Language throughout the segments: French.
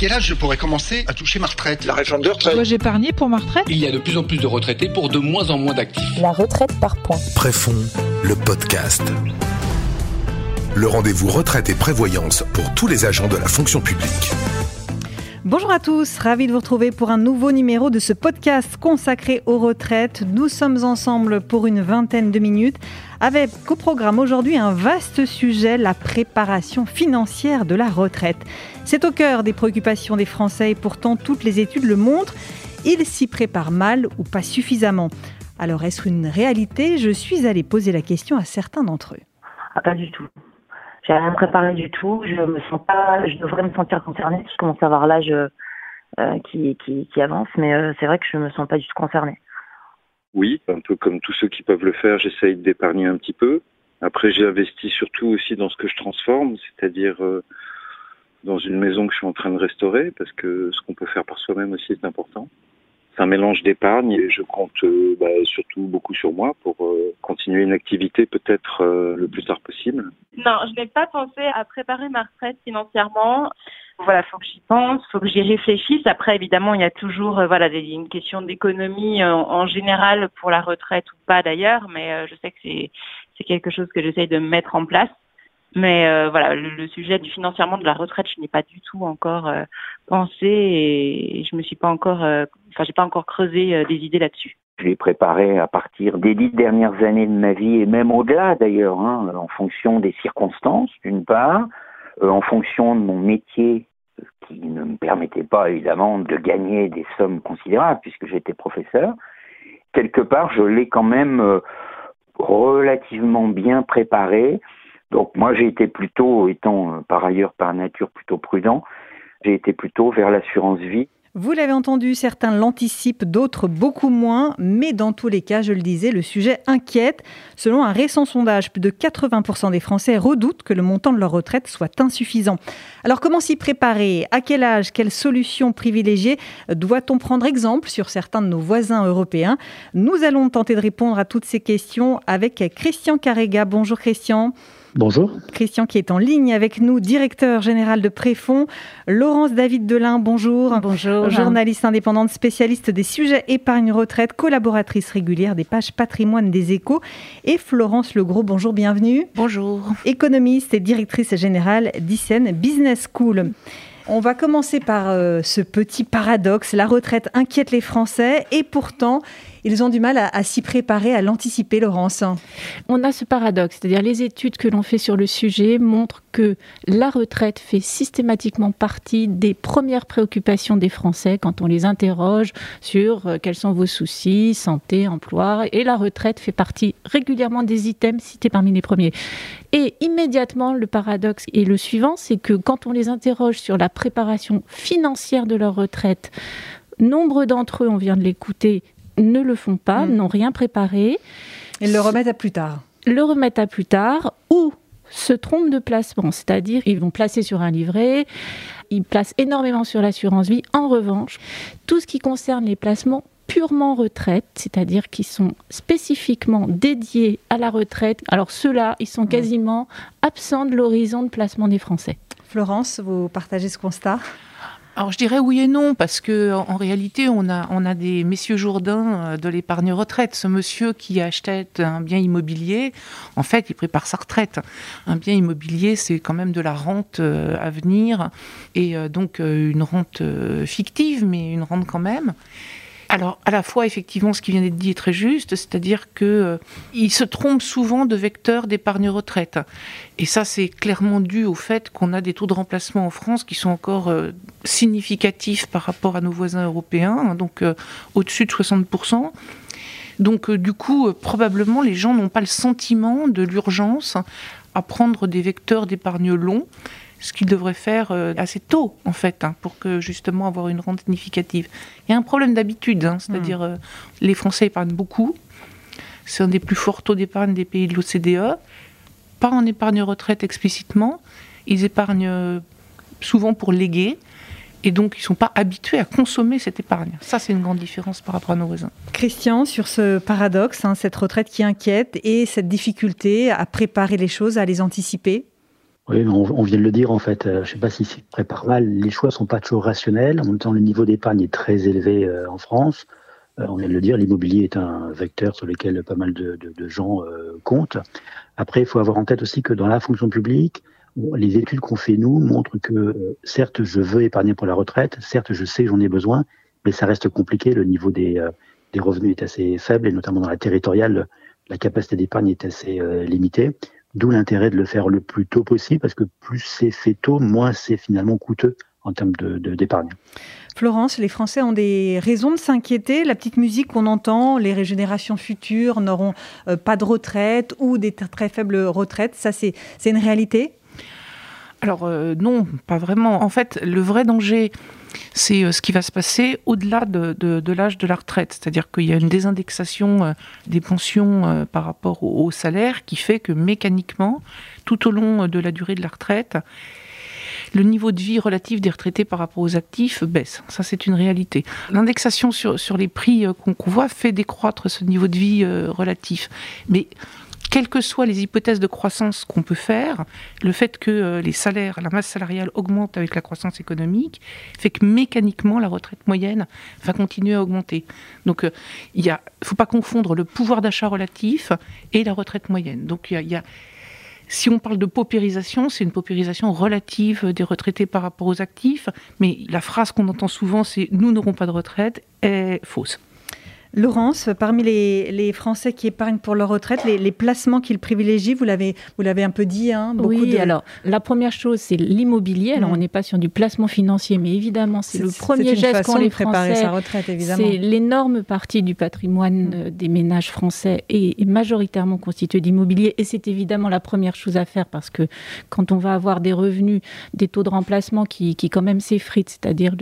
quel âge je pourrais commencer à toucher ma retraite? La réforme de retraite. Dois-je épargner pour ma retraite? Il y a de plus en plus de retraités pour de moins en moins d'actifs. La retraite par points. Préfond, le podcast. Le rendez-vous retraite et prévoyance pour tous les agents de la fonction publique. Bonjour à tous, ravi de vous retrouver pour un nouveau numéro de ce podcast consacré aux retraites. Nous sommes ensemble pour une vingtaine de minutes avec au programme aujourd'hui un vaste sujet, la préparation financière de la retraite. C'est au cœur des préoccupations des Français et pourtant toutes les études le montrent, ils s'y préparent mal ou pas suffisamment. Alors est-ce une réalité? Je suis allée poser la question à certains d'entre eux. Ah, pas du tout. J'ai rien préparé du tout. Je me sens pas. Je devrais me sentir concernée. Je commence à avoir l'âge euh, qui, avance, mais euh, c'est vrai que je me sens pas du tout concernée. Oui, un peu comme tous ceux qui peuvent le faire, j'essaye d'épargner un petit peu. Après, j'ai investi surtout aussi dans ce que je transforme, c'est-à-dire euh, dans une maison que je suis en train de restaurer, parce que ce qu'on peut faire par soi-même aussi est important. C'est un mélange d'épargne et je compte euh, bah, surtout beaucoup sur moi pour euh, continuer une activité peut-être euh, le plus tard possible. Non, je n'ai pas pensé à préparer ma retraite financièrement. Voilà, faut que j'y pense, faut que j'y réfléchisse. Après, évidemment, il y a toujours voilà une question d'économie en, général pour la retraite ou pas d'ailleurs, mais je sais que c'est c'est quelque chose que j'essaye de mettre en place. Mais euh, voilà, le, sujet du financièrement de la retraite, je n'ai pas du tout encore euh, pensé et je me suis pas encore, euh, enfin, j'ai pas encore creusé des idées là-dessus. Je l'ai préparé à partir des dix dernières années de ma vie et même au-delà d'ailleurs, hein, en fonction des circonstances d'une part, en fonction de mon métier qui ne me permettait pas évidemment de gagner des sommes considérables puisque j'étais professeur. Quelque part, je l'ai quand même relativement bien préparé donc moi j'ai été plutôt, étant euh, par ailleurs par nature plutôt prudent, j'ai été plutôt vers l'assurance vie. Vous l'avez entendu, certains l'anticipent, d'autres beaucoup moins, mais dans tous les cas, je le disais, le sujet inquiète. Selon un récent sondage, plus de 80% des Français redoutent que le montant de leur retraite soit insuffisant. Alors comment s'y préparer? À quel âge? Quelles solutions privilégier Doit-on prendre exemple sur certains de nos voisins européens? Nous allons tenter de répondre à toutes ces questions avec Christian Carrega. Bonjour Christian. Bonjour. Christian qui est en ligne avec nous, directeur général de Préfond. Laurence David Delin, bonjour. Bonjour. Journaliste indépendante, spécialiste des sujets épargne-retraite, collaboratrice régulière des pages patrimoine des échos. Et Florence Legros, bonjour, bienvenue. Bonjour. Économiste et directrice générale d'ICEN Business School. On va commencer par euh, ce petit paradoxe. La retraite inquiète les Français et pourtant, ils ont du mal à, s'y préparer, à l'anticiper, Laurence. On a ce paradoxe, c'est-à-dire les études que l'on fait sur le sujet montrent que la retraite fait systématiquement partie des premières préoccupations des Français quand on les interroge sur euh, quels sont vos soucis, santé, emploi. Et la retraite fait partie régulièrement des items cités parmi les premiers. Et immédiatement, le paradoxe est le suivant, c'est que quand on les interroge sur la préparation financière de leur retraite, nombre d'entre eux, on vient de l'écouter, ne le font pas, mmh. n'ont rien préparé. Ils le remettent à plus tard. Le remettent à plus tard ou se trompent de placement, c'est-à-dire ils vont placer sur un livret, ils placent énormément sur l'assurance vie. En revanche, tout ce qui concerne les placements purement retraite, c'est-à-dire qui sont spécifiquement dédiés à la retraite, alors ceux-là, ils sont quasiment absents de l'horizon de placement des Français. Florence, vous partagez ce constat? Alors je dirais oui et non parce que en réalité on a on a des messieurs Jourdain de l'épargne retraite. Ce monsieur qui achète un bien immobilier, en fait, il prépare sa retraite. Un bien immobilier, c'est quand même de la rente à venir et donc une rente fictive, mais une rente quand même. Alors, à la fois, effectivement, ce qui vient d'être dit est très juste, c'est-à-dire qu'ils euh, se trompent souvent de vecteur d'épargne retraite. Et ça, c'est clairement dû au fait qu'on a des taux de remplacement en France qui sont encore euh, significatifs par rapport à nos voisins européens, hein, donc euh, au-dessus de 60%. Donc, du coup, probablement, les gens n'ont pas le sentiment de l'urgence à prendre des vecteurs d'épargne longs ce qu'ils devraient faire assez tôt, en fait, hein, pour que justement avoir une rente significative. Il y a un problème d'habitude, hein, c'est-à-dire euh, les Français épargnent beaucoup. C'est un des plus forts taux d'épargne des pays de l'OCDE. Pas en épargne retraite explicitement. Ils épargnent euh, souvent pour léguer. Et donc, ils ne sont pas habitués à consommer cette épargne. Ça, c'est une grande différence par rapport à nos voisins. Christian, sur ce paradoxe, hein, cette retraite qui inquiète et cette difficulté à préparer les choses, à les anticiper Oui, on, vient de le dire en fait. je ne sais pas si c'est prépare mal. Les choix sont pas toujours rationnels. En même temps, le niveau d'épargne est très élevé en France. on vient de le dire, l'immobilier est un vecteur sur lequel pas mal de, gens comptent. Après, il faut avoir en tête aussi que dans la fonction publique, les études qu'on fait nous montrent que euh, certes je veux épargner pour la retraite, certes je sais j'en ai besoin, mais ça reste compliqué. Le niveau des, euh, revenus est assez faible et notamment dans la territoriale, la capacité d'épargne est assez euh, limitée. D'où l'intérêt de le faire le plus tôt possible parce que plus c'est fait tôt, moins c'est finalement coûteux en termes de, d'épargne. Florence, les Français ont des raisons de s'inquiéter. La petite musique qu'on entend, les générations futures n'auront pas de retraite ou des très faibles retraites, ça c'est, c'est une réalité? Alors euh, non, pas vraiment. En fait, le vrai danger, c'est euh, ce qui va se passer au-delà de, l'âge de la retraite. C'est-à-dire qu'il y a une désindexation euh, des pensions par rapport au, salaire qui fait que mécaniquement, tout au long de la durée de la retraite, le niveau de vie relatif des retraités par rapport aux actifs baisse. Ça, c'est une réalité. L'indexation sur, les prix qu'on voit fait décroître ce niveau de vie relatif. Mais quelles que soient les hypothèses de croissance qu'on peut faire, le fait que euh, les salaires, la masse salariale augmente avec la croissance économique, fait que mécaniquement la retraite moyenne va continuer à augmenter. Donc euh, il ne faut pas confondre le pouvoir d'achat relatif et la retraite moyenne. Donc il y a, si on parle de paupérisation, c'est une paupérisation relative des retraités par rapport aux actifs, mais la phrase qu'on entend souvent, c'est nous n'aurons pas de retraite, est fausse. Laurence, parmi les, Français qui épargnent pour leur retraite, les, placements qu'ils privilégient, vous l'avez, vous l'avez un peu dit. Hein, beaucoup oui, alors la première chose, c'est l'immobilier. Alors on n'est pas sur du placement financier, mais évidemment, c'est, le premier geste qu'ont les Français. Sa retraite, évidemment. C'est l'énorme partie du patrimoine mm. euh, des ménages français est, majoritairement constitué d'immobilier. Et c'est évidemment la première chose à faire parce que quand on va avoir des revenus, des taux de remplacement qui, qui quand même s'effritent, c'est-à-dire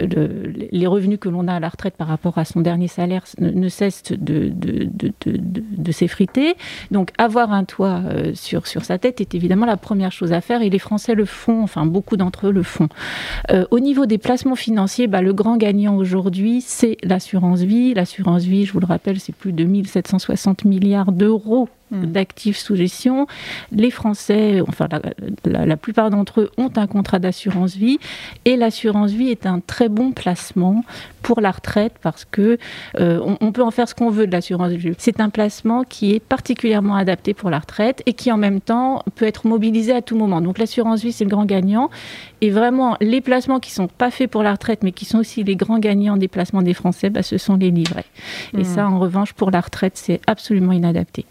les revenus que l'on a à la retraite par rapport à son dernier salaire, ne, cesse de, s'effriter. Donc avoir un toit euh, sur, sa tête est évidemment la première chose à faire et les Français le font, enfin beaucoup d'entre eux le font. Euh, au niveau des placements financiers, bah, le grand gagnant aujourd'hui, c'est l'assurance vie. L'assurance vie, je vous le rappelle, c'est plus de 1760 milliards d'euros. D'actifs sous gestion. Les Français, enfin la, plupart d'entre eux ont un contrat d'assurance vie et l'assurance vie est un très bon placement pour la retraite parce que euh, on, peut en faire ce qu'on veut de l'assurance vie. C'est un placement qui est particulièrement adapté pour la retraite et qui en même temps peut être mobilisé à tout moment. Donc l'assurance vie c'est le grand gagnant et vraiment les placements qui sont pas faits pour la retraite mais qui sont aussi les grands gagnants des placements des Français, bah, ce sont les livrets. Et hmm. ça en revanche pour la retraite c'est absolument inadapté.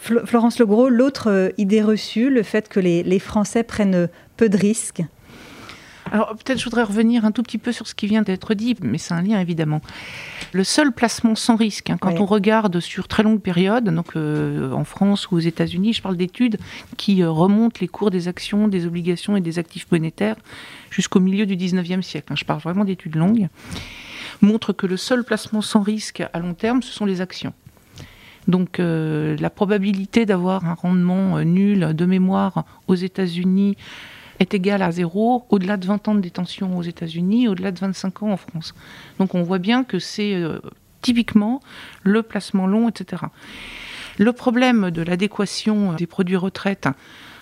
Florence Legros, l'autre euh, idée reçue, le fait que les, Français prennent peu de risques alors peut-être je voudrais revenir un tout petit peu sur ce qui vient d'être dit, mais c'est un lien évidemment. Le seul placement sans risque, hein, quand on regarde sur très longue période, donc euh, en France ou aux États-Unis, je parle d'études qui euh, remontent les cours des actions, des obligations et des actifs monétaires jusqu'au milieu du 19e siècle. Hein, je parle vraiment d'études longues montrent que le seul placement sans risque à long terme, ce sont les actions. Donc euh, la probabilité d'avoir un rendement euh, nul de mémoire aux États-Unis est égale à zéro au-delà de 20 ans de détention aux États-Unis, au-delà de 25 ans en France. Donc on voit bien que c'est euh, typiquement le placement long, etc. Le problème de l'adéquation des produits retraite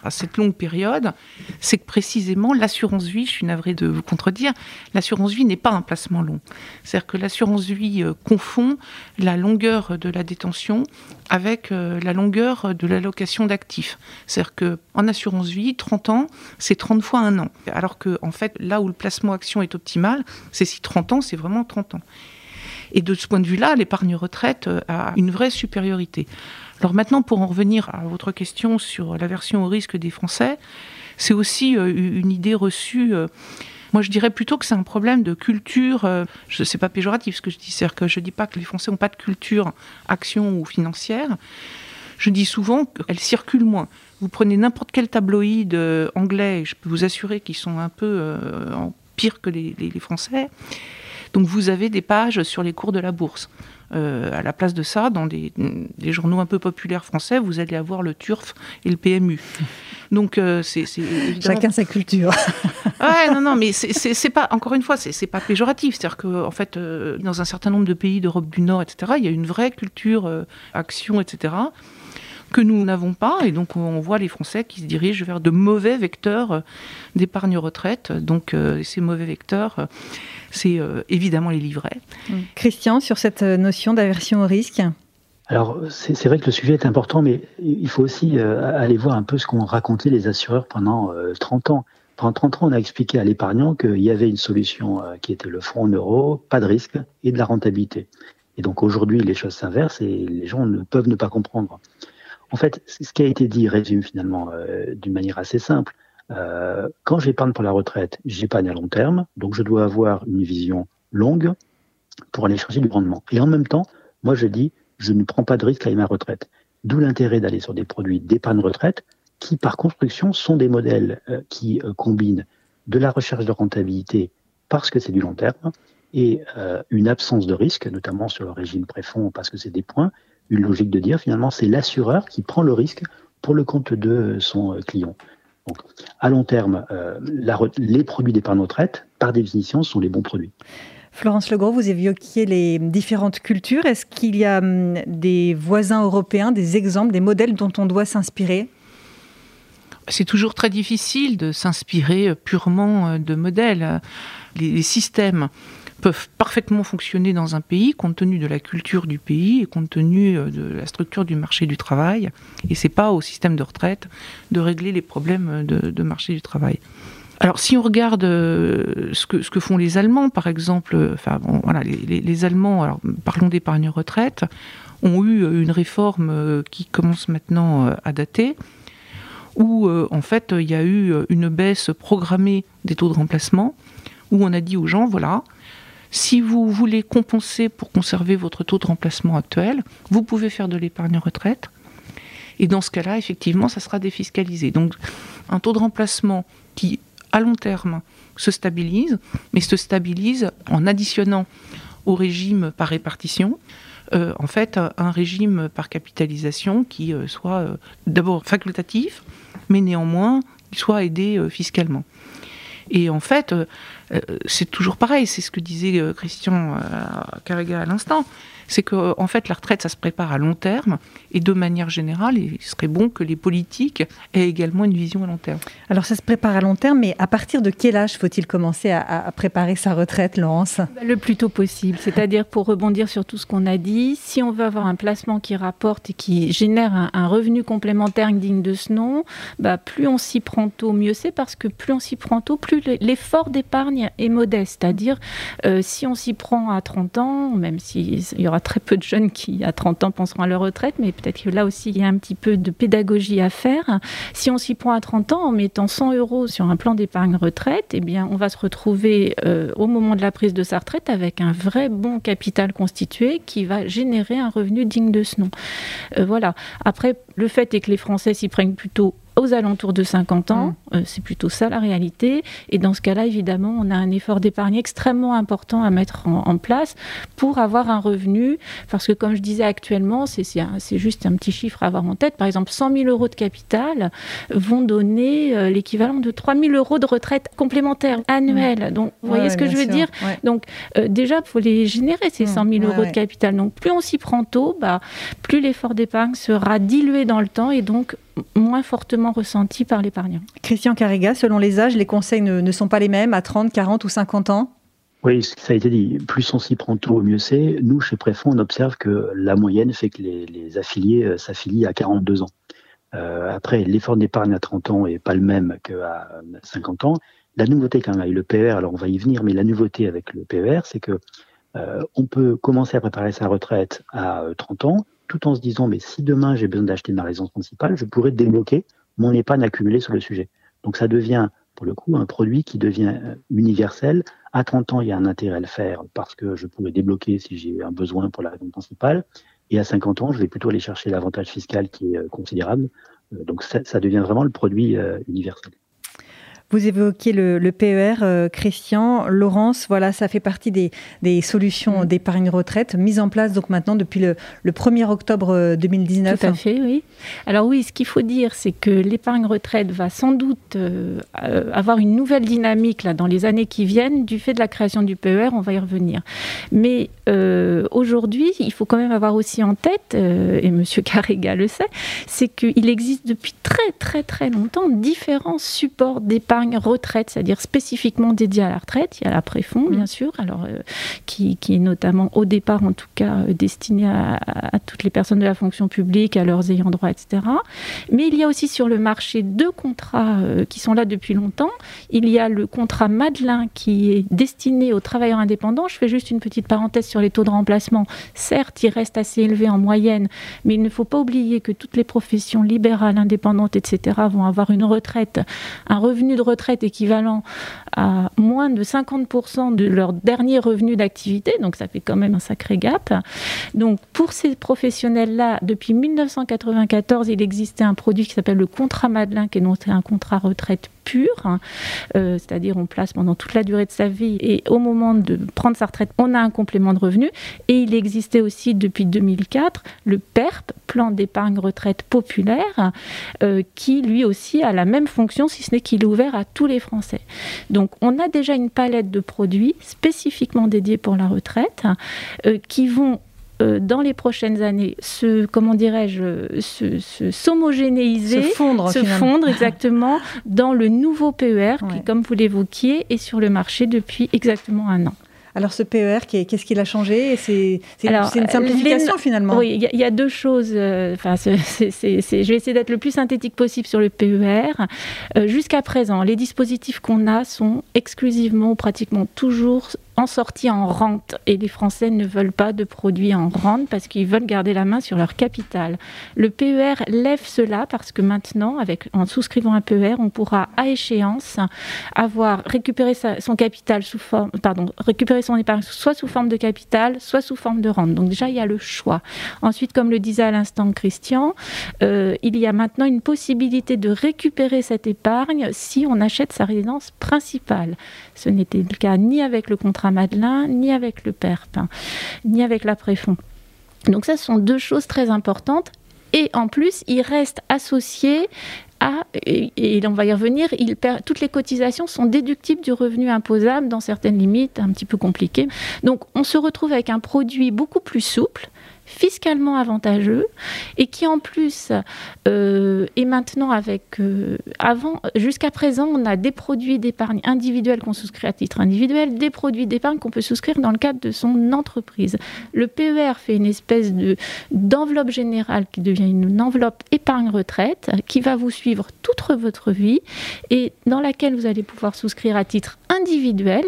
à cette longue période, c'est que précisément l'assurance vie, je suis navrée de vous contredire, l'assurance vie n'est pas un placement long. C'est-à-dire que l'assurance vie euh, confond la longueur de la détention avec euh, la longueur de l'allocation d'actifs. C'est-à-dire qu'en assurance vie, 30 ans, c'est 30 fois un an. Alors que, en fait, là où le placement action est optimal, c'est si 30 ans, c'est vraiment 30 ans. Et de ce point de vue-là, l'épargne retraite euh, a une vraie supériorité. Alors maintenant, pour en revenir à votre question sur l'aversion au risque des Français, c'est aussi euh, une idée reçue. Euh, moi, je dirais plutôt que c'est un problème de culture. je sais pas péjoratif ce que je dis, c'est-à-dire que je dis pas que les Français n'ont pas de culture action ou financière. Je dis souvent qu'elle circule moins. Vous prenez n'importe quel tabloïd anglais, je peux vous assurer qu'ils sont un peu pire que les Français. Donc vous avez des pages sur les cours de la bourse. Euh, à la place de ça, dans des, journaux un peu populaires français, vous allez avoir le TURF et le PMU. Donc euh, c'est chacun sa culture. ouais, non, non, mais c'est pas encore une fois, c'est pas péjoratif. C'est-à-dire que en fait, euh, dans un certain nombre de pays d'Europe du Nord, etc., il y a une vraie culture action, etc. que nous n'avons pas. Et donc, on voit les Français qui se dirigent vers de mauvais vecteurs d'épargne retraite. Donc, ces mauvais vecteurs, c'est évidemment les livrets. Christian, sur cette notion d'aversion au risque alors, c'est vrai que le sujet est important, mais il faut aussi aller voir un peu ce qu'ont raconté les assureurs pendant 30 ans. Pendant 30 ans, on a expliqué à l'épargnant qu'il y avait une solution qui était le fonds en euros, pas de risque et de la rentabilité. Et donc aujourd'hui, les choses s'inversent et les gens ne peuvent ne pas comprendre. En fait, ce qui a été dit résume finalement euh, d'une manière assez simple. Euh, quand j'épargne pour la retraite, j'épargne à long terme, donc je dois avoir une vision longue pour aller chercher du rendement. Et en même temps, moi je dis, je ne prends pas de risque avec ma retraite. D'où l'intérêt d'aller sur des produits d'épargne retraite qui, par construction, sont des modèles euh, qui combinent de la recherche de rentabilité parce que c'est du long terme, et une absence de risque, notamment sur le régime préfond, parce que c'est des points, une logique de dire finalement c'est l'assureur qui prend le risque pour le compte de son euh, client. Donc, à long terme, euh, la, les produits d'épargne retraite, par définition, sont les bons produits. Florence Legros, vous évoquiez les différentes cultures. Est-ce qu'il y a hum, des voisins européens, des exemples, des modèles dont on doit s'inspirer? C'est toujours très difficile de s'inspirer purement de modèles. Les systèmes peuvent parfaitement fonctionner dans un pays compte tenu de la culture du pays et compte tenu euh, de la structure du marché du travail. Et c'est pas au système de retraite de régler les problèmes de, marché du travail. Alors, si on regarde euh, ce que, ce que font les Allemands, par exemple, euh, enfin, voilà, les, Allemands, alors, parlons d'épargne retraite, ont eu une réforme qui commence maintenant à dater, où en fait il y a eu une baisse programmée des taux de remplacement, où on a dit aux gens, voilà, si vous voulez compenser pour conserver votre taux de remplacement actuel, vous pouvez faire de l'épargne retraite. Et dans ce cas-là, effectivement, ça sera défiscalisé. Donc, un taux de remplacement qui, à long terme, se stabilise, mais se stabilise en additionnant au régime par répartition, euh, en fait, un régime par capitalisation qui euh, soit euh, d'abord facultatif, mais néanmoins soit aidé fiscalement. Et en fait, c'est toujours pareil, c'est ce que disait euh, Christian euh, Carrega à l'instant c'est que en fait la retraite ça se prépare à long terme et de manière générale il serait bon que les politiques aient également une vision à long terme. Alors ça se prépare à long terme, mais à partir de quel âge faut-il commencer à, préparer sa retraite, Laurence? Le plus tôt possible, c'est-à-dire pour rebondir sur tout ce qu'on a dit, si on veut avoir un placement qui rapporte et qui génère un, revenu complémentaire digne de ce nom, bah, plus on s'y prend tôt, mieux c'est parce que plus on s'y prend tôt, plus l'effort d'épargne est modeste. C'est-à-dire euh, si on s'y prend à 30 ans, même s'il y aura très peu de jeunes qui, à 30 ans, penseront à leur retraite, mais peut-être que là aussi, il y a un petit peu de pédagogie à faire. Si on s'y prend à 30 ans en mettant 100 euros sur un plan d'épargne retraite, eh bien, on va se retrouver euh, au moment de la prise de sa retraite avec un vrai bon capital constitué qui va générer un revenu digne de ce nom. Euh, voilà. Après, le fait est que les Français s'y prennent plutôt aux alentours de 50 ans. Mm. Euh, c'est plutôt ça la réalité. Et dans ce cas-là, évidemment, on a un effort d'épargne extrêmement important à mettre en, place pour avoir un revenu. Parce que, comme je disais actuellement, c'est juste un petit chiffre à avoir en tête. Par exemple, 100 000 euros de capital vont donner euh, l'équivalent de 3 000 euros de retraite complémentaire annuelle. Mm. Donc, vous voyez ce que je veux dire Donc, euh, déjà, il faut les générer, ces 100 mm. 000 euros de capital. Donc, plus on s'y prend tôt, bah, plus l'effort d'épargne sera dilué dans le temps et donc moins fortement ressenti par l'épargnant. Christian Carriga, selon les âges, les conseils ne, sont pas les mêmes à 30, 40 ou 50 ans? Oui, ça a été dit. Plus on s'y prend tôt, mieux c'est. Nous, chez Préfond, on observe que la moyenne fait que les, affiliés euh, s'affilient à 42 ans. Euh, après, l'effort d'épargne à 30 ans n'est pas le même qu'à 50 ans. La nouveauté quand même avec le PER, alors on va y venir, mais la nouveauté avec le PER, c'est que euh, on peut commencer à préparer sa retraite à 30 ans, tout en se disant, mais si demain j'ai besoin d'acheter ma résidence principale, je pourrais débloquer mon épargne accumulée sur le sujet. Donc ça devient, pour le coup, un produit qui devient euh, universel. À 30 ans, il y a un intérêt à le faire parce que je pourrais débloquer si j'ai un besoin pour la résidence principale. Et à 50 ans, je vais plutôt aller chercher l'avantage fiscal qui est euh, considérable. Euh, donc ça, devient vraiment le produit universel. Vous évoquiez le, PER, euh, Christian, Laurence, voilà, ça fait partie des, solutions mm. d'épargne retraite mises en place donc maintenant depuis le, 1er octobre 2019. Tout à fait, oui. Alors oui, ce qu'il faut dire, c'est que l'épargne retraite va sans doute euh, avoir une nouvelle dynamique là, dans les années qui viennent du fait de la création du PER, on va y revenir. Mais euh, aujourd'hui, il faut quand même avoir aussi en tête, et M. Carrega le sait, c'est qu'il existe depuis très très très longtemps différents supports d'épargne retraite, c'est-à-dire spécifiquement dédié à la retraite. Il y a la préfond, bien mm. sûr, alors, euh, qui, est notamment au départ, en tout cas, euh, destiné à, toutes les personnes de la fonction publique, à leurs ayants droit, etc. Mais il y a aussi sur le marché deux contrats euh, qui sont là depuis longtemps. Il y a le contrat Madelin qui est destiné aux travailleurs indépendants. Je fais juste une petite parenthèse sur les taux de remplacement. Certes, ils restent assez élevés en moyenne, mais il ne faut pas oublier que toutes les professions libérales, indépendantes, etc., vont avoir une retraite, un revenu de retraite équivalent à moins de 50% de leur dernier revenu d'activité, donc ça fait quand même un sacré gap. Donc pour ces professionnels-là, depuis 1994, il existait un produit qui s'appelle le contrat Madelin, qui est donc un contrat retraite hein. euh, c'est-à-dire on place pendant toute la durée de sa vie et au moment de prendre sa retraite, on a un complément de revenu. Et il existait aussi depuis 2004 le PERP, plan d'épargne retraite populaire, euh, qui lui aussi a la même fonction, si ce n'est qu'il est ouvert à tous les Français. Donc on a déjà une palette de produits spécifiquement dédiés pour la retraite euh, qui vont euh, dans les prochaines années se, comment dirais-je, se, s'homogénéiser, se fondre, se fondre exactement dans le nouveau PER qui, comme vous l'évoquiez, est sur le marché depuis exactement un an. Alors ce PER, qu'est-ce qu'il a changé? C'est une simplification finalement. Oui, il y, a deux choses. Euh, enfin, je vais essayer d'être le plus synthétique possible sur le PER. Euh, jusqu'à présent, les dispositifs qu'on a sont exclusivement, pratiquement toujours en sortie en rente. Et les Français ne veulent pas de produits en rente parce qu'ils veulent garder la main sur leur capital. Le PER lève cela parce que maintenant, en souscrivant un PER, on pourra à échéance avoir récupéré son capital sous forme, pardon, récupérer son épargne soit sous forme de capital, soit sous forme de rente. Donc déjà, il y a le choix. Ensuite, comme le disait à l'instant Christian, euh, il y a maintenant une possibilité de récupérer cette épargne si on achète sa résidence principale. Ce n'était le cas ni avec le contrat Madelin, ni avec le PERP, hein, ni avec la Préfond. Donc ça, ce sont deux choses très importantes. Et en plus, il reste associé à, et, on va y revenir, toutes les cotisations sont déductibles du revenu imposable dans certaines limites un petit peu compliquées. Donc on se retrouve avec un produit beaucoup plus souple fiscalement avantageux et qui en plus euh, est maintenant avec euh, avant jusqu'à présent on a des produits d'épargne individuelle qu'on souscrit à titre individuel, des produits d'épargne qu'on peut souscrire dans le cadre de son entreprise. Le PER fait une espèce de d'enveloppe générale qui devient une enveloppe épargne retraite qui va vous suivre toute votre vie et dans laquelle vous allez pouvoir souscrire à titre individuel,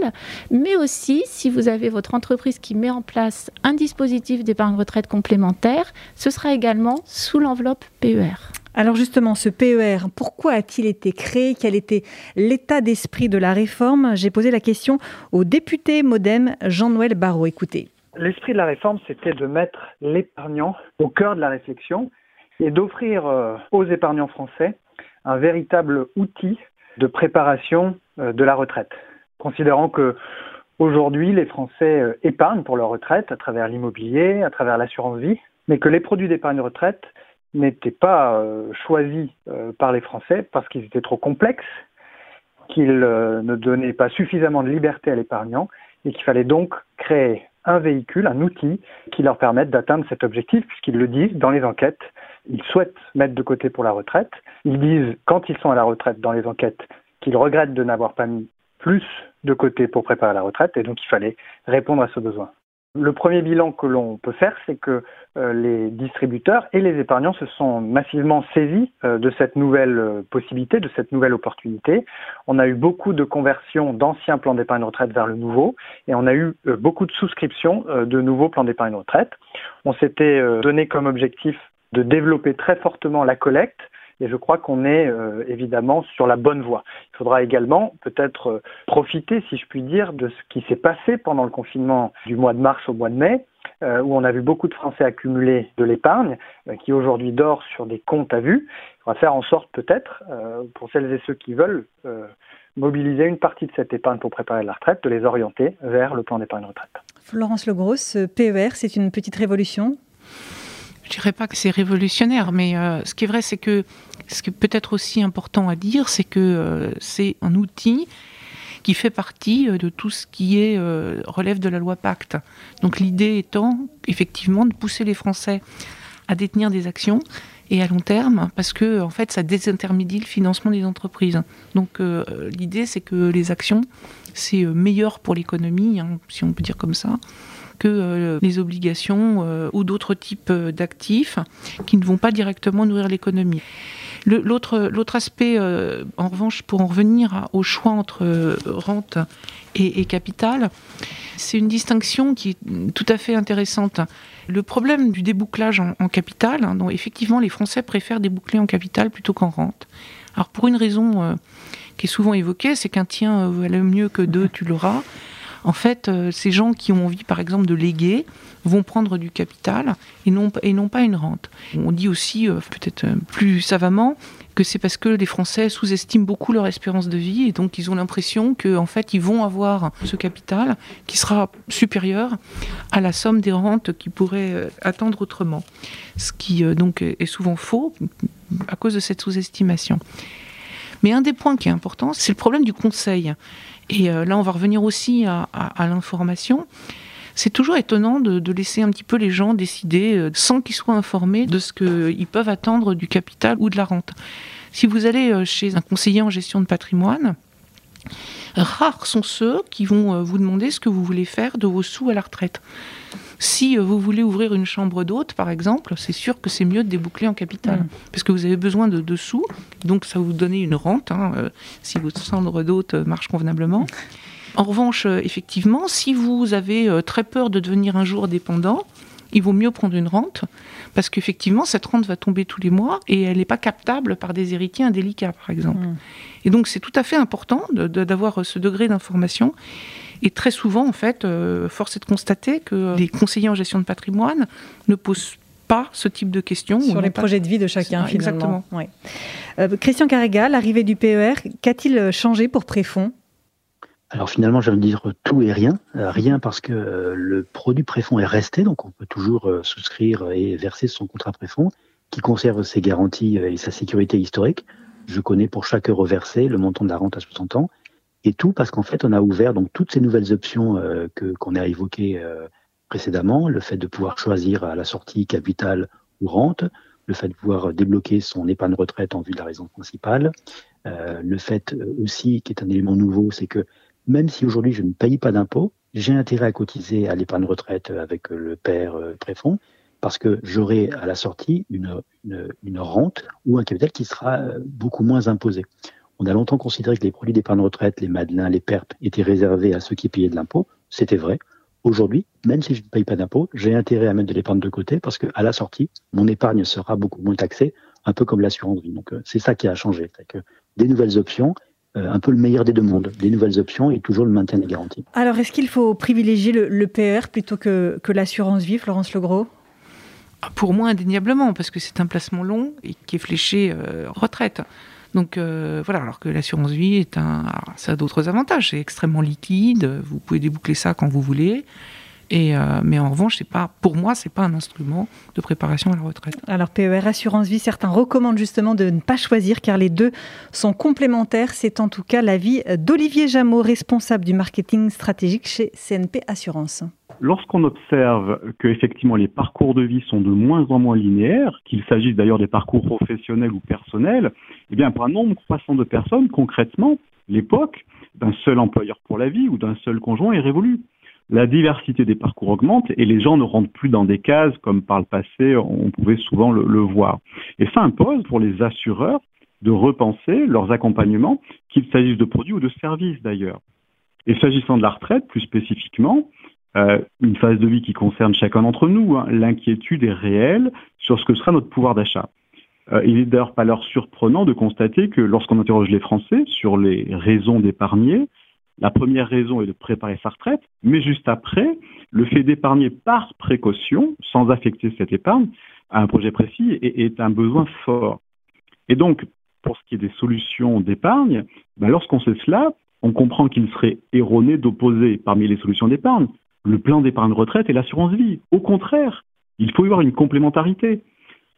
mais aussi si vous avez votre entreprise qui met en place un dispositif d'épargne retraite complémentaire, ce sera également sous l'enveloppe PER. Alors justement, ce PER, pourquoi a-t-il été créé? Quel était l'état d'esprit de la réforme? J'ai posé la question au député Modem Jean-Noël Barrault. Écoutez. L'esprit de la réforme, c'était de mettre l'épargnant au cœur de la réflexion et d'offrir euh, aux épargnants français un véritable outil de préparation euh, de la retraite. Considérant que Aujourd'hui, les Français euh, épargnent pour leur retraite à travers l'immobilier, à travers l'assurance vie, mais que les produits d'épargne retraite n'étaient pas euh, choisis par les Français parce qu'ils étaient trop complexes, qu'ils ne donnaient pas suffisamment de liberté à l'épargnant et qu'il fallait donc créer un véhicule, un outil qui leur permette d'atteindre cet objectif, puisqu'ils le disent dans les enquêtes. Ils souhaitent mettre de côté pour la retraite. Ils disent, quand ils sont à la retraite dans les enquêtes, qu'ils regrettent de n'avoir pas mis plus de côté pour préparer la retraite et donc il fallait répondre à ce besoin. Le premier bilan que l'on peut faire, c'est que euh, les distributeurs et les épargnants se sont massivement saisis euh, de cette nouvelle euh, possibilité, de cette nouvelle opportunité. On a eu beaucoup de conversions d'anciens plans d'épargne retraite vers le nouveau et on a eu beaucoup de souscriptions de nouveaux plans d'épargne retraite. On s'était donné comme objectif de développer très fortement la collecte et je crois qu'on est euh, évidemment sur la bonne voie. Il faudra également peut-être euh, profiter, si je puis dire, de ce qui s'est passé pendant le confinement du mois de mars au mois de mai, euh, où on a vu beaucoup de Français accumuler de l'épargne, qui aujourd'hui dort sur des comptes à vue. Il faudra faire en sorte peut-être, pour celles et ceux qui veulent mobiliser une partie de cette épargne pour préparer la retraite, de les orienter vers le plan d'épargne retraite. Florence Legros, ce PER, c'est une petite révolution? Je dirais pas que c'est révolutionnaire, mais euh, ce qui est vrai, c'est que ce qui est peut-être aussi important à dire, c'est que euh, c'est un outil qui fait partie euh, de tout ce qui est relève de la loi Pacte. Donc l'idée étant effectivement de pousser les Français à détenir des actions et à long terme, parce que en fait, ça désintermédie le financement des entreprises. Donc euh, l'idée, c'est que les actions, c'est euh, meilleur pour l'économie, hein, si on peut dire comme ça, que euh, les obligations ou d'autres types d'actifs qui ne vont pas directement nourrir l'économie. L'autre aspect, en revanche, pour en revenir au choix entre rente et, capital, c'est une distinction qui est tout à fait intéressante. Le problème du débouclage en, capital, hein, effectivement les Français préfèrent déboucler en capital plutôt qu'en rente. Alors pour une raison euh, qui est souvent évoquée, c'est qu'un tien euh, valait mieux que deux, tu l'auras. En fait, euh, ces gens qui ont envie, par exemple, de léguer, vont prendre du capital et non, et non pas une rente. On dit aussi, peut-être plus savamment, que c'est parce que les Français sous-estiment beaucoup leur espérance de vie et donc ils ont l'impression qu'en fait ils vont avoir ce capital qui sera supérieur à la somme des rentes qu'ils pourraient euh, attendre autrement. Ce qui euh, donc est souvent faux à cause de cette sous-estimation. Mais un des points qui est important, c'est le problème du conseil. Et euh, là, on va revenir aussi à, l'information. C'est toujours étonnant de, laisser un petit peu les gens décider euh, sans qu'ils soient informés de ce qu'ils peuvent attendre du capital ou de la rente. Si vous allez euh, chez un conseiller en gestion de patrimoine, rares sont ceux qui vont vous demander ce que vous voulez faire de vos sous à la retraite. Si vous voulez ouvrir une chambre d'hôte, par exemple, c'est sûr que c'est mieux de déboucler en capital, mmh. parce que vous avez besoin de, sous, donc ça vous donner une rente, hein, si votre chambre d'hôte marche convenablement. En revanche, euh, effectivement, si vous avez euh, très peur de devenir un jour dépendant, il vaut mieux prendre une rente, parce qu'effectivement, cette rente va tomber tous les mois et elle n'est pas captable par des héritiers indélicats, par exemple. Hmm. Et donc, c'est tout à fait important d'avoir ce degré d'information. Et très souvent, en fait, euh, force est de constater que les conseillers en gestion de patrimoine ne posent pas ce type de questions. Sur les projets de vie de chacun, finalement. Exactement. Christian Carrega, l'arrivée du PER, qu'a-t-il changé pour Préfonds alors finalement, j'allais dire tout et rien. Euh, rien parce que euh, le produit préfond est resté, donc on peut toujours euh, souscrire et verser son contrat préfond, qui conserve ses garanties et sa sécurité historique. Je connais pour chaque euro versé le montant de la rente à 60 ans. Et tout parce qu'en fait, on a ouvert donc toutes ces nouvelles options que qu'on a évoquées précédemment, le fait de pouvoir choisir à la sortie capital ou rente, le fait de pouvoir débloquer son épargne retraite en vue de la raison principale, le fait aussi, qui est un élément nouveau, c'est que même si aujourd'hui je ne paye pas d'impôts, j'ai intérêt à cotiser à l'épargne retraite avec le père euh, préfond parce que j'aurai à la sortie une, une, rente ou un capital qui sera euh, beaucoup moins imposé. On a longtemps considéré que les produits d'épargne retraite, les Madelins, les PERP, étaient réservés à ceux qui payaient de l'impôt. C'était vrai. Aujourd'hui, même si je ne paye pas d'impôt, j'ai intérêt à mettre de l'épargne de côté parce qu'à la sortie, mon épargne sera beaucoup moins taxée, un peu comme l'assurance vie. Donc euh, c'est ça qui a changé. Que des nouvelles options euh, un peu le meilleur des deux mondes, des nouvelles options et toujours le maintien des garanties. Alors, est-ce qu'il faut privilégier le, PER plutôt que, que l'assurance vie, Florence Legros? Ah, Pour moi, indéniablement, parce que c'est un placement long et qui est fléché euh, retraite. Donc euh, voilà, alors que l'assurance vie est un, ça a d'autres avantages. C'est extrêmement liquide, vous pouvez déboucler ça quand vous voulez. Euh, mais en revanche, c'est pas, pour moi, c'est pas un instrument de préparation à la retraite. Alors PER Assurance Vie, certains recommandent justement de ne pas choisir car les deux sont complémentaires. C'est en tout cas l'avis d'Olivier Jameau, responsable du marketing stratégique chez CNP Assurance. Lorsqu'on observe que effectivement les parcours de vie sont de moins en moins linéaires, qu'il s'agisse d'ailleurs des parcours professionnels ou personnels, eh bien pour un nombre croissant de personnes, concrètement, l'époque d'un seul employeur pour la vie ou d'un seul conjoint est révolue la diversité des parcours augmente et les gens ne rentrent plus dans des cases comme par le passé on pouvait souvent le, voir. Et ça impose pour les assureurs de repenser leurs accompagnements, qu'il s'agisse de produits ou de services d'ailleurs. Et s'agissant de la retraite, plus spécifiquement, euh, une phase de vie qui concerne chacun d'entre nous, hein, l'inquiétude est réelle sur ce que sera notre pouvoir d'achat. Euh, il n'est d'ailleurs pas alors surprenant de constater que lorsqu'on interroge les Français sur les raisons d'épargner, la première raison est de préparer sa retraite, mais juste après, le fait d'épargner par précaution, sans affecter cette épargne, à un projet précis, est, un besoin fort. Et donc, pour ce qui est des solutions d'épargne, ben lorsqu'on sait cela, on comprend qu'il serait erroné d'opposer parmi les solutions d'épargne le plan d'épargne retraite et l'assurance vie. Au contraire, il faut y avoir une complémentarité.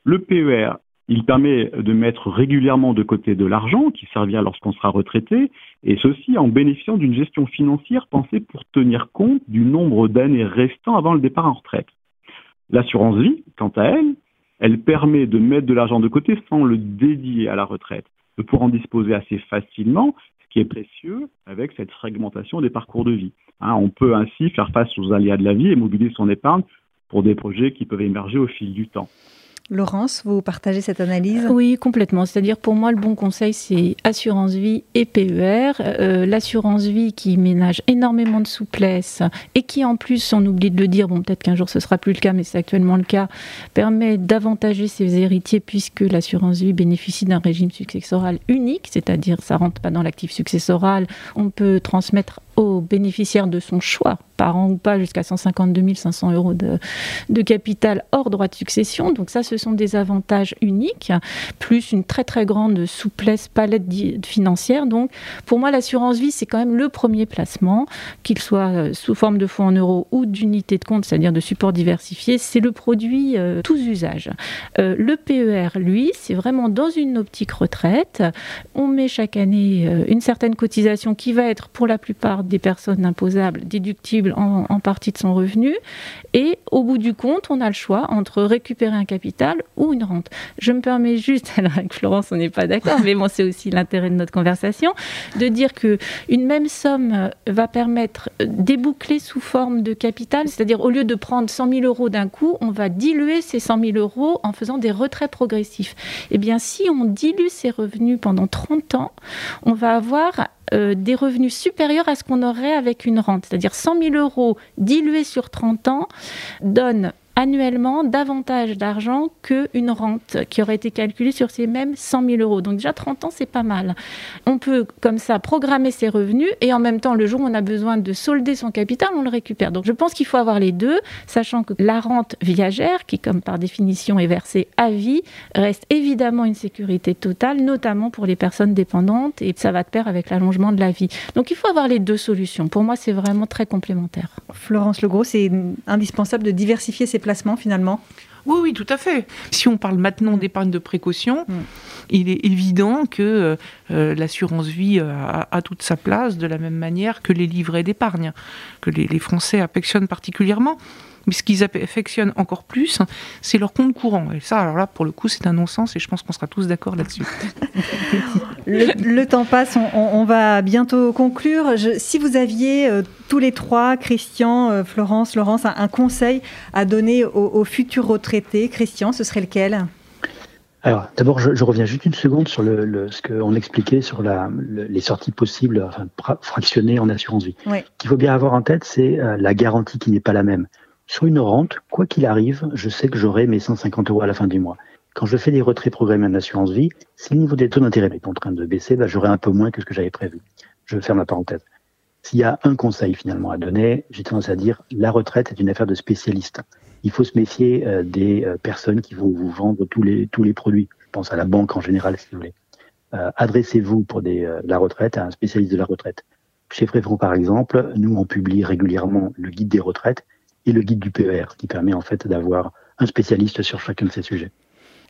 Le PER, il permet de mettre régulièrement de côté de l'argent qui servira lorsqu'on sera retraité, et ceci en bénéficiant d'une gestion financière pensée pour tenir compte du nombre d'années restant avant le départ en retraite. L'assurance vie, quant à elle, elle permet de mettre de l'argent de côté sans le dédier à la retraite, de pouvoir en disposer assez facilement, ce qui est précieux avec cette fragmentation des parcours de vie. Hein, on peut ainsi faire face aux aléas de la vie et mobiliser son épargne pour des projets qui peuvent émerger au fil du temps. Laurence, vous partagez cette analyse? Oui, complètement. C'est-à-dire pour moi, le bon conseil, c'est assurance vie et PER. Euh, l'assurance vie qui ménage énormément de souplesse et qui en plus, on oublie de le dire, bon peut-être qu'un jour ce sera plus le cas, mais c'est actuellement le cas, permet d'avantager ses héritiers puisque l'assurance vie bénéficie d'un régime successoral unique, c'est-à-dire ça rentre pas dans l'actif successoral, on peut transmettre aux bénéficiaires de son choix, par an ou pas, jusqu'à 152 500 euros de, capital hors droit de succession. Donc ça, ce sont des avantages uniques, plus une très très grande souplesse palette financière. Donc pour moi, l'assurance vie, c'est quand même le premier placement, qu'il soit euh, sous forme de fonds en euros ou d'unités de compte, c'est-à-dire de support diversifié, c'est le produit euh, tous usages. Euh, le PER, lui, c'est vraiment dans une optique retraite. On met chaque année une certaine cotisation qui va être pour la plupart des personnes imposables déductibles en, partie de son revenu. Et au bout du compte, on a le choix entre récupérer un capital ou une rente. Je me permets juste, alors avec Florence, on n'est pas d'accord, mais bon, c'est aussi l'intérêt de notre conversation, de dire que une même somme va permettre déboucler sous forme de capital, c'est-à-dire au lieu de prendre 100 000 euros d'un coup, on va diluer ces 100 000 euros en faisant des retraits progressifs. Eh bien, si on dilue ces revenus pendant 30 ans, on va avoir euh, des revenus supérieurs à ce qu'on aurait avec une rente. C'est-à-dire 100 000 euros dilués sur 30 ans donnent annuellement davantage d'argent qu'une rente qui aurait été calculée sur ces mêmes 100 000 euros. Donc déjà 30 ans, c'est pas mal. On peut comme ça programmer ses revenus et en même temps, le jour où on a besoin de solder son capital, on le récupère. Donc je pense qu'il faut avoir les deux, sachant que la rente viagère, qui comme par définition est versée à vie, reste évidemment une sécurité totale, notamment pour les personnes dépendantes et ça va de pair avec l'allongement de la vie. Donc il faut avoir les deux solutions. Pour moi, c'est vraiment très complémentaire. Florence Legros, c'est indispensable de diversifier ses placements finalement oui, oui, tout à fait. Si on parle maintenant d'épargne de précaution, mm. il est évident que euh, euh, l'assurance vie a, toute sa place de la même manière que les livrets d'épargne, que les Français affectionnent particulièrement. Mais ce qu'ils affectionnent encore plus, c'est leur compte courant. Et ça, alors là, pour le coup, c'est un non-sens et je pense qu'on sera tous d'accord là-dessus. le, temps passe, on, va bientôt conclure. si vous aviez euh, tous les trois, Christian, euh, Florence, Laurence, un, conseil à donner aux, futurs retraités, Christian, ce serait lequel? Alors, d'abord, je, reviens juste une seconde sur le, ce qu'on expliquait sur la, les sorties possibles, enfin, fractionnées en assurance vie. Ce qu'il faut bien avoir en tête, c'est euh, la garantie qui n'est pas la même. Sur une rente, quoi qu'il arrive, je sais que j'aurai mes 150 euros à la fin du mois. Quand je fais des retraits programmés en assurance vie, si le niveau des taux d'intérêt est en train de baisser, bah, j'aurai un peu moins que ce que j'avais prévu. Je ferme la parenthèse. S'il y a un conseil finalement à donner, j'ai tendance à dire la retraite est une affaire de spécialistes. Il faut se méfier euh, des euh, personnes qui vont vous vendre tous les tous les produits. Je pense à la banque en général, si vous voulez. Euh, adressez-vous pour la retraite à un spécialiste de la retraite. Chez Fréfron, par exemple, nous on publie régulièrement le guide des retraites et le guide du PER, qui permet en fait d'avoir un spécialiste sur chacun de ces sujets.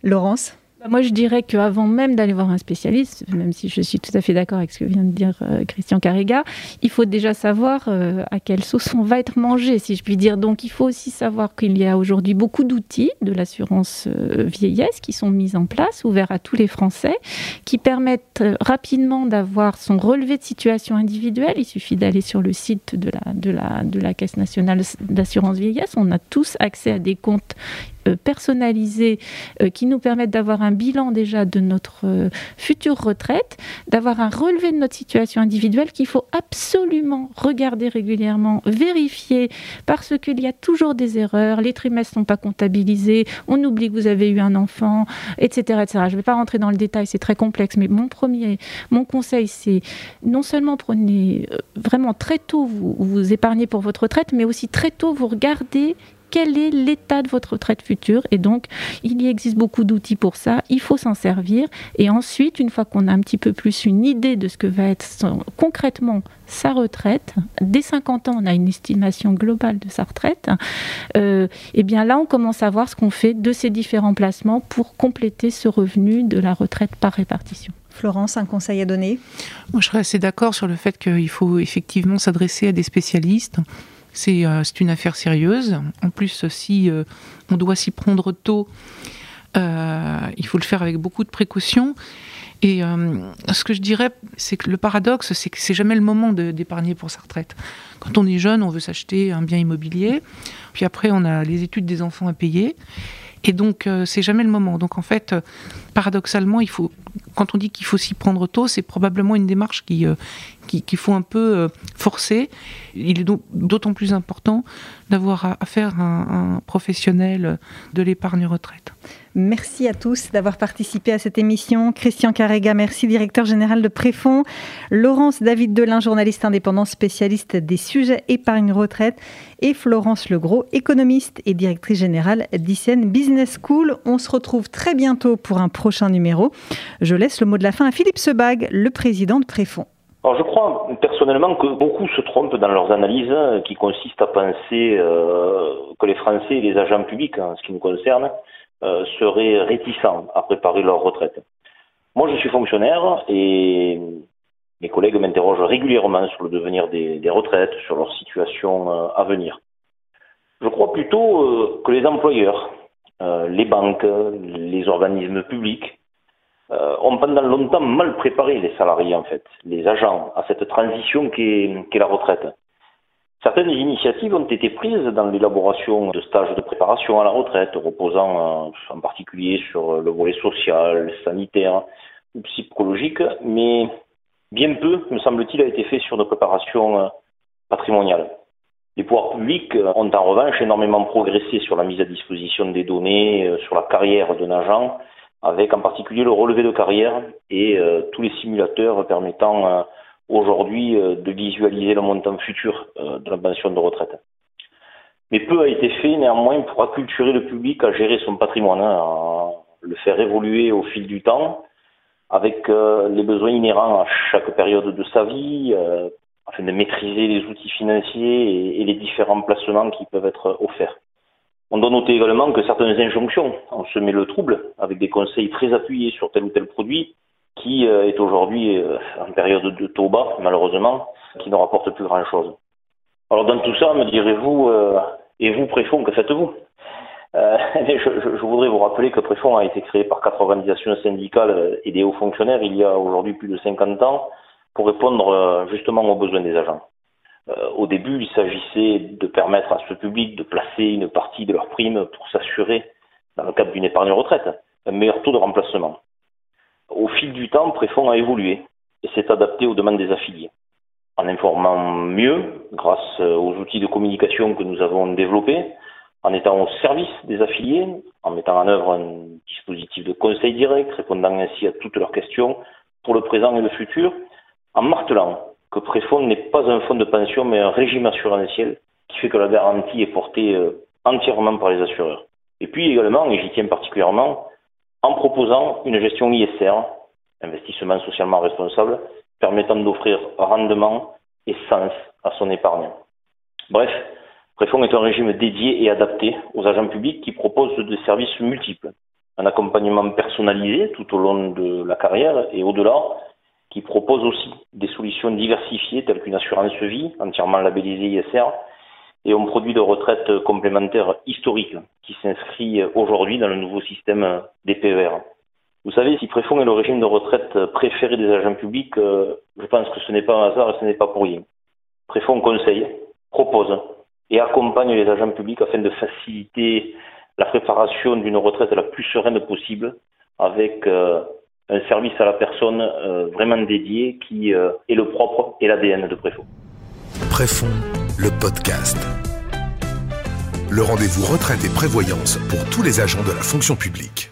Laurence? Moi, je dirais qu'avant même d'aller voir un spécialiste, même si je suis tout à fait d'accord avec ce que vient de dire euh, Christian Carrega, il faut déjà savoir euh, à quelle sauce on va être mangé, si je puis dire. Donc, il faut aussi savoir qu'il y a aujourd'hui beaucoup d'outils de l'assurance euh, vieillesse qui sont mis en place, ouverts à tous les Français, qui permettent rapidement d'avoir son relevé de situation individuelle. Il suffit d'aller sur le site de la, de la, de la Caisse nationale d'assurance vieillesse. On a tous accès à des comptes personnalisés euh, qui nous permettent d'avoir un bilan déjà de notre euh, future retraite, d'avoir un relevé de notre situation individuelle qu'il faut absolument regarder régulièrement, vérifier, parce qu'il y a toujours des erreurs, les trimestres ne sont pas comptabilisés, on oublie que vous avez eu un enfant, etc. etc. Je ne vais pas rentrer dans le détail, c'est très complexe, mais mon premier, mon conseil, c'est non seulement prenez vraiment très tôt, vous, vous épargnez pour votre retraite, mais aussi très tôt, vous regardez quel est l'état de votre retraite future. Et donc, il y existe beaucoup d'outils pour ça. Il faut s'en servir. Et ensuite, une fois qu'on a un petit peu plus une idée de ce que va être concrètement sa retraite, dès 50 ans, on a une estimation globale de sa retraite, euh, et eh bien là, on commence à voir ce qu'on fait de ces différents placements pour compléter ce revenu de la retraite par répartition. Florence, un conseil à donner? Moi, je serais assez d'accord sur le fait qu'il faut effectivement s'adresser à des spécialistes. Euh, c'est une affaire sérieuse. En plus, si euh, on doit s'y prendre tôt, euh, il faut le faire avec beaucoup de précautions. Et ce que je dirais, c'est que le paradoxe, c'est que c'est jamais le moment d'épargner pour sa retraite. Quand on est jeune, on veut s'acheter un bien immobilier, puis après on a les études des enfants à payer, et donc c'est jamais le moment. Donc en fait, paradoxalement, il faut quand on dit qu'il faut s'y prendre tôt, c'est probablement une démarche qui, euh, qu'il faut un peu euh, forcer. Il est d'autant plus important d'avoir affaire à un, professionnel de l'épargne retraite. Merci à tous d'avoir participé à cette émission. Christian Carrega, merci, directeur général de Préfond. Laurence David Delin, journaliste indépendant spécialiste des sujets épargne retraite. Et Florence Legros, économiste et directrice générale d'ICN Business School. On se retrouve très bientôt pour un prochain numéro. Je laisse le mot de la fin à Philippe Sebag, le président de Préfond. Alors je crois personnellement que beaucoup se trompent dans leurs analyses hein, qui consistent à penser euh, que les Français et les agents publics, en ce qui nous concerne, euh, seraient réticents à préparer leur retraite. Moi je suis fonctionnaire et mes collègues m'interrogent régulièrement sur le devenir des, retraites, sur leur situation euh, à venir. Je crois plutôt que les employeurs, les banques, les organismes publics, euh, ont pendant longtemps mal préparé les salariés, en fait, les agents, à cette transition qu'est la retraite. Certaines initiatives ont été prises dans l'élaboration de stages de préparation à la retraite, reposant euh, en particulier sur le volet social, sanitaire ou psychologique, mais bien peu, me semble-t-il, a été fait sur nos préparations euh, patrimoniales. Les pouvoirs publics ont en revanche énormément progressé sur la mise à disposition des données, sur la carrière d'un agent, avec en particulier le relevé de carrière et euh, tous les simulateurs permettant euh, aujourd'hui euh, de visualiser le montant futur de la pension de retraite. Mais peu a été fait néanmoins pour acculturer le public à gérer son patrimoine, hein, à le faire évoluer au fil du temps, avec les besoins inhérents à chaque période de sa vie, afin de maîtriser les outils financiers et les différents placements qui peuvent être offerts. On doit noter également que certaines injonctions ont semé le trouble avec des conseils très appuyés sur tel ou tel produit qui euh, est aujourd'hui euh, en période de taux bas, malheureusement, qui ne rapporte plus grand-chose. Alors dans tout ça, me direz-vous, euh, et vous, Préfond, que faites-vous? Je, je, voudrais vous rappeler que Préfond a été créé par quatre organisations syndicales et des hauts fonctionnaires il y a aujourd'hui plus de 50 ans pour répondre justement aux besoins des agents. Euh, au début, il s'agissait de permettre à ce public de placer une partie de leurs primes pour s'assurer, dans le cadre d'une épargne retraite, un meilleur taux de remplacement. Au fil du temps, Préfond a évolué et s'est adapté aux demandes des affiliés, en informant mieux grâce aux outils de communication que nous avons développés, en étant au service des affiliés, en mettant en œuvre un dispositif de conseil direct, répondant ainsi à toutes leurs questions pour le présent et le futur, en martelant que Préfond n'est pas un fonds de pension, mais un régime assurantiel qui fait que la garantie est portée euh, entièrement par les assureurs. Et puis également, et j'y tiens particulièrement, en proposant une gestion ISR, investissement socialement responsable, permettant d'offrir rendement et sens à son épargne. Bref, Préfond est un régime dédié et adapté aux agents publics qui proposent des services multiples. Un accompagnement personnalisé tout au long de la carrière et au-delà, qui propose aussi des solutions diversifiées telles qu'une assurance vie entièrement labellisée ISR et un produit de retraite complémentaire historique qui s'inscrit aujourd'hui dans le nouveau système des PER. Vous savez, si Préfond est le régime de retraite préféré des agents publics, euh, je pense que ce n'est pas un hasard et ce n'est pas pour rien. Préfond conseille, propose et accompagne les agents publics afin de faciliter la préparation d'une retraite la plus sereine possible avec euh, un service à la personne euh, vraiment dédié qui est le propre et l'ADN de Préfond. Préfond, le podcast. Le rendez-vous retraite et prévoyance pour tous les agents de la fonction publique.